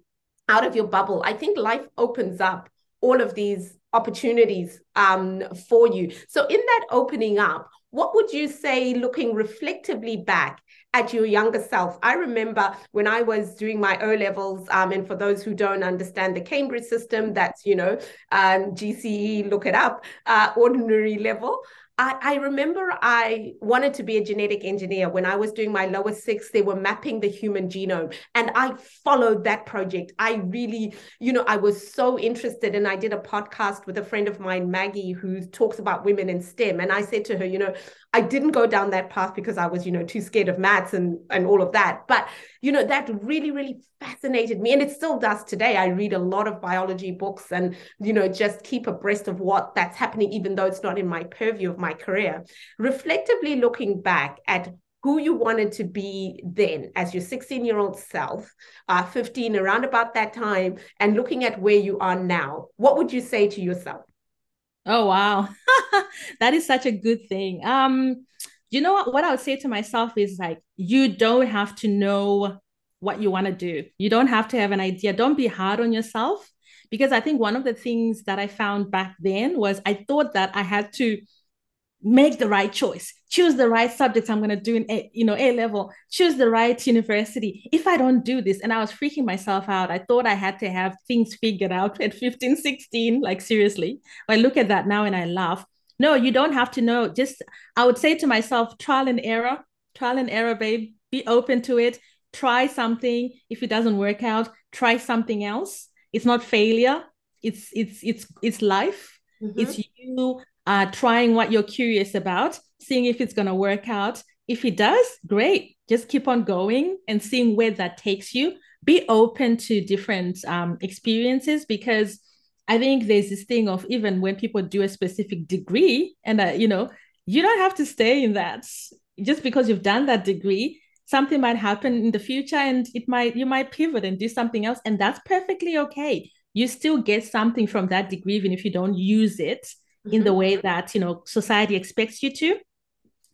out of your bubble, I think life opens up all of these opportunities um, for you. So, in that opening up, what would you say, looking reflectively back at your younger self? I remember when I was doing my O levels, um, and for those who don't understand the Cambridge system, that's, you know, um, GCE, look it up, uh, ordinary level. I, I remember I wanted to be a genetic engineer. When I was doing my lower six, they were mapping the human genome. And I followed that project. I really, you know, I was so interested. And I did a podcast with a friend of mine, Maggie, who talks about women in STEM. And I said to her, you know, I didn't go down that path because I was, you know, too scared of maths and, and all of that. But, you know, that really, really fascinated me. And it still does today. I read a lot of biology books and, you know, just keep abreast of what that's happening, even though it's not in my purview of my career. Reflectively looking back at who you wanted to be then as your 16 year old self, uh, 15, around about that time, and looking at where you are now, what would you say to yourself? Oh wow. that is such a good thing. Um you know what, what I would say to myself is like you don't have to know what you want to do. You don't have to have an idea. Don't be hard on yourself because I think one of the things that I found back then was I thought that I had to make the right choice choose the right subject i'm going to do in a, you know a level. Choose the right university. If i don't do this and i was freaking myself out i thought i had to have things figured out at 15 16 like seriously. I look at that now and i laugh. No you don't have to know. Just i would say to myself trial and error trial and error babe. Be open to it. Try something. If it doesn't work out try something else. It's not failure. It's it's it's it's life. Mm-hmm. it's you uh, trying what you're curious about, seeing if it's going to work out. If it does, great. Just keep on going and seeing where that takes you. Be open to different um, experiences because I think there's this thing of even when people do a specific degree, and uh, you know, you don't have to stay in that just because you've done that degree. Something might happen in the future, and it might you might pivot and do something else, and that's perfectly okay. You still get something from that degree, even if you don't use it mm-hmm. in the mm-hmm. way that you know society expects you to.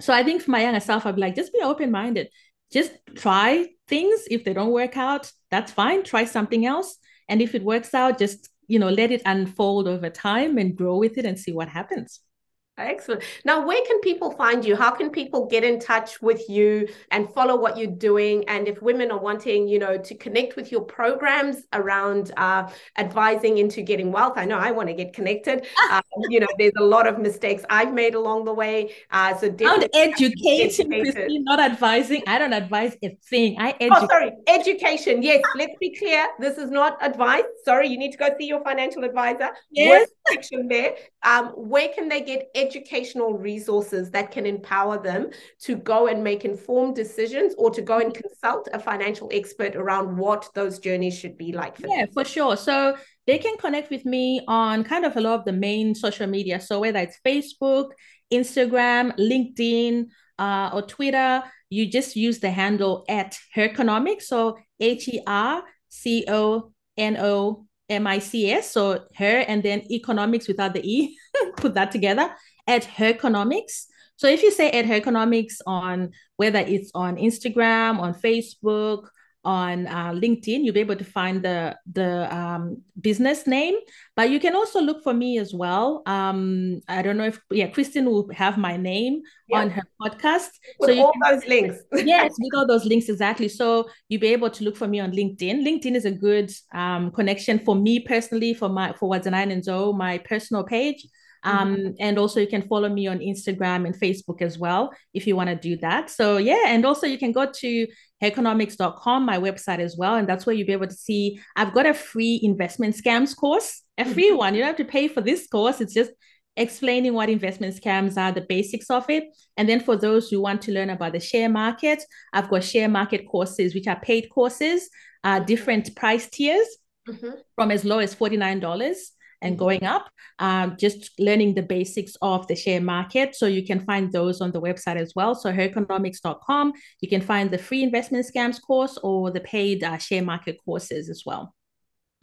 So i think for my younger self i'd be like just be open-minded. Just try things. If they don't work out that's fine. Try something else. And if it works out just you know let it unfold over time and grow with it and see what happens Excellent. Now, where can people find you? How can people get in touch with you and follow what you're doing? And if women are wanting, you know, to connect with your programs around uh, advising into getting wealth, I know I want to get connected. Um, you know, there's a lot of mistakes I've made along the way. Uh, so definitely I'm educating, Christine, not advising. I don't advise a thing. I educate. Oh, sorry, education. Yes, let's be clear. This is not advice. Sorry, you need to go see your financial advisor. Yes. Section there. Um, where can they get educational resources that can empower them to go and make informed decisions or to go and consult a financial expert around what those journeys should be like for yeah them. for sure. So they can connect with me on kind of a lot of the main social media. So whether it's facebook instagram linkedin uh, or twitter you just use the handle at herconomics. So h-e-r-c-o-n-o M-I-C-S, so her and then economics without the E, put that together at Herconomics. So if you say at Herconomics on whether it's on Instagram, on Facebook, on uh, LinkedIn, you'll be able to find the the um, business name. But you can also look for me as well. Um, I don't know if yeah, Christine will have my name yep. on her podcast. With so all can, those links. yes, with all those links exactly. So you'll be able to look for me on LinkedIn. LinkedIn is a good um, connection for me personally for my for Wadzanai Nenzou, my personal page. Um, mm-hmm. And also, you can follow me on Instagram and Facebook as well if you want to do that. So, yeah. And also, you can go to herconomics.com, my website as well. And that's where you'll be able to see I've got a free investment scams course, a free mm-hmm. one. You don't have to pay for this course, it's just explaining what investment scams are, the basics of it. And then for those who want to learn about the share market, I've got share market courses, which are paid courses, uh, different price tiers mm-hmm. from as low as $49 and going up, um, just learning the basics of the share market. So you can find those on the website as well. So herconomics.com, you can find the free investment scams course or the paid uh, share market courses as well.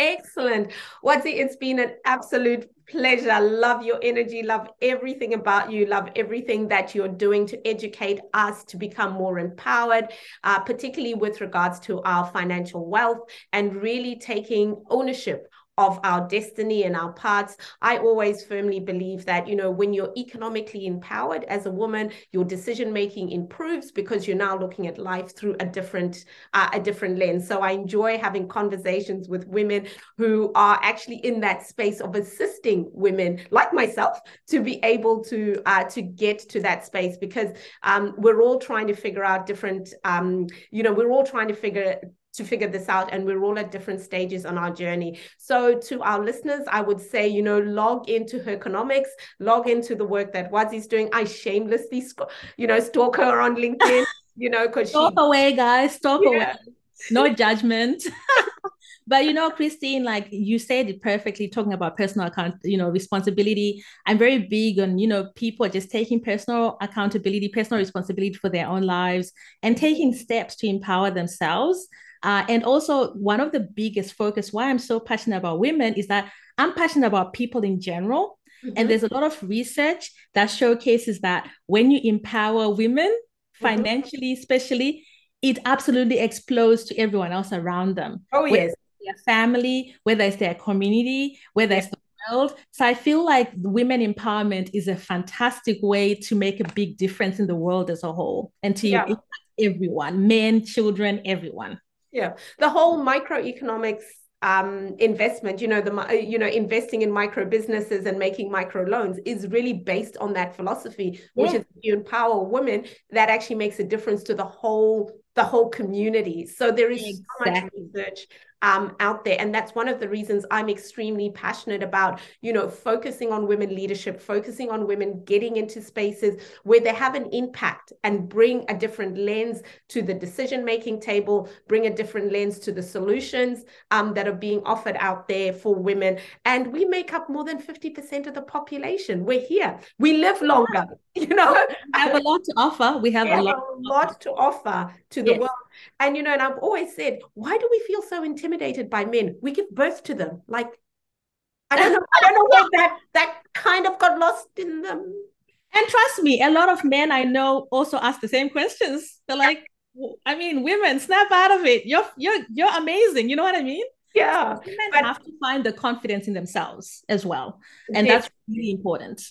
Excellent. Wadzi, it's been an absolute pleasure. Love your energy, love everything about you, love everything that you're doing to educate us to become more empowered, uh, particularly with regards to our financial wealth and really taking ownership of our destiny and our paths. I always firmly believe that, you know, when you're economically empowered as a woman, your decision making improves because you're now looking at life through a different uh, a different lens. So I enjoy having conversations with women who are actually in that space of assisting women like myself to be able to uh, to get to that space because um, we're all trying to figure out different um, you know we're all trying to figure to figure this out and we're all at different stages on our journey. So to our listeners i would say you know log into Herconomics log into the work that Wadzi's doing. I shamelessly you know stalk her on linkedin you know because stalk she, away guys. Stalk yeah. away no judgment. But you know christine like you said it perfectly talking about personal account you know responsibility. I'm very big on you know people just taking personal accountability personal responsibility for their own lives and taking steps to empower themselves uh, and also, one of the biggest focus why I'm so passionate about women is that I'm passionate about people in general. Mm-hmm. And there's a lot of research that showcases that when you empower women mm-hmm. financially, especially, it absolutely explodes to everyone else around them. Oh, yes. Their family, whether it's their community, whether it's the world. So I feel like women empowerment is a fantastic way to make a big difference in the world as a whole and to yeah. impact everyone, men, children, everyone. Yeah, the whole microeconomics um, investment, you know, the you know investing in micro businesses and making micro loans is really based on that philosophy, which is you empower women that actually makes a difference to the whole the whole community. So there is exactly. so much research um, out there. And that's one of the reasons I'm extremely passionate about, you know, focusing on women leadership, focusing on women getting into spaces where they have an impact and bring a different lens to the decision making table, bring a different lens to the solutions um, that are being offered out there for women. And we make up more than 50% of the population. We're here. We live longer, you know. We have a lot to offer. We have, we have a lot, a lot to offer to the yes. world. And you know, and I've always said, why do we feel so intimidated by men? We give birth to them. Like, I don't know, I don't know where that that kind of got lost in them. And trust me, a lot of men I know also ask the same questions. They're like, I mean, women, snap out of it. You're you're you're amazing. You know what I mean? Yeah. women but, have to find the confidence in themselves as well. And that's really important.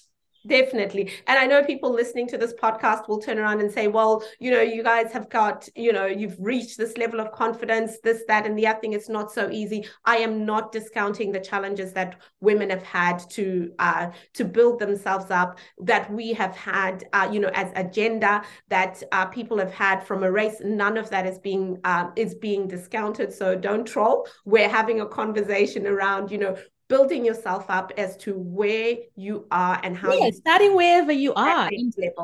Definitely. And I know people listening to this podcast will turn around and say, well, you know, you guys have got, you know, you've reached this level of confidence, this, that, and the other thing. It's not so easy. I am not discounting the challenges that women have had to uh, to build themselves up, that we have had, uh, you know, as agenda that uh, people have had from a race. None of that is being uh, is being discounted. So don't troll. We're having a conversation around, you know, building yourself up as to where you are and how yeah, starting wherever you are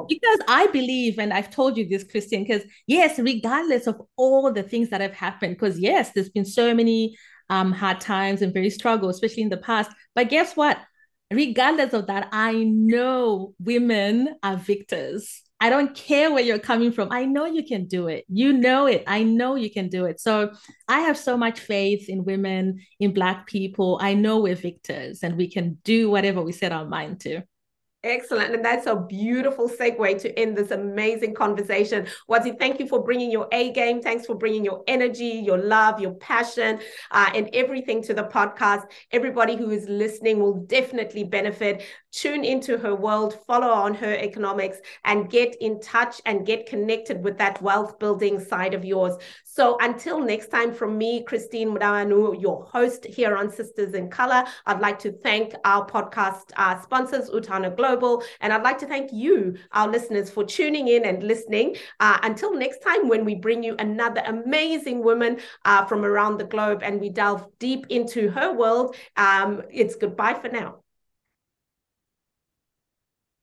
because i believe and i've told you this Christine because yes regardless of all the things that have happened because yes there's been so many um, hard times and very struggle especially in the past. But guess what? Regardless of that i know women are victors I don't care where you're coming from. I know you can do it. You know it. I know you can do it. So I have so much faith in women, in Black people. I know we're victors and we can do whatever we set our mind to. Excellent. And that's a beautiful segue to end this amazing conversation. Wadzi, thank you for bringing your A game. Thanks for bringing your energy, your love, your passion, uh, and everything to the podcast. Everybody who is listening will definitely benefit. Tune into her world, follow on Herconomics, and get in touch and get connected with that wealth building side of yours. So until next time, from me, Christine Mudawanu, your host here on Sisters in Color, I'd like to thank our podcast uh, sponsors, Utana Global. And I'd like to thank you, our listeners, for tuning in and listening. Uh, until next time, when we bring you another amazing woman uh, from around the globe and we delve deep into her world, um, it's goodbye for now.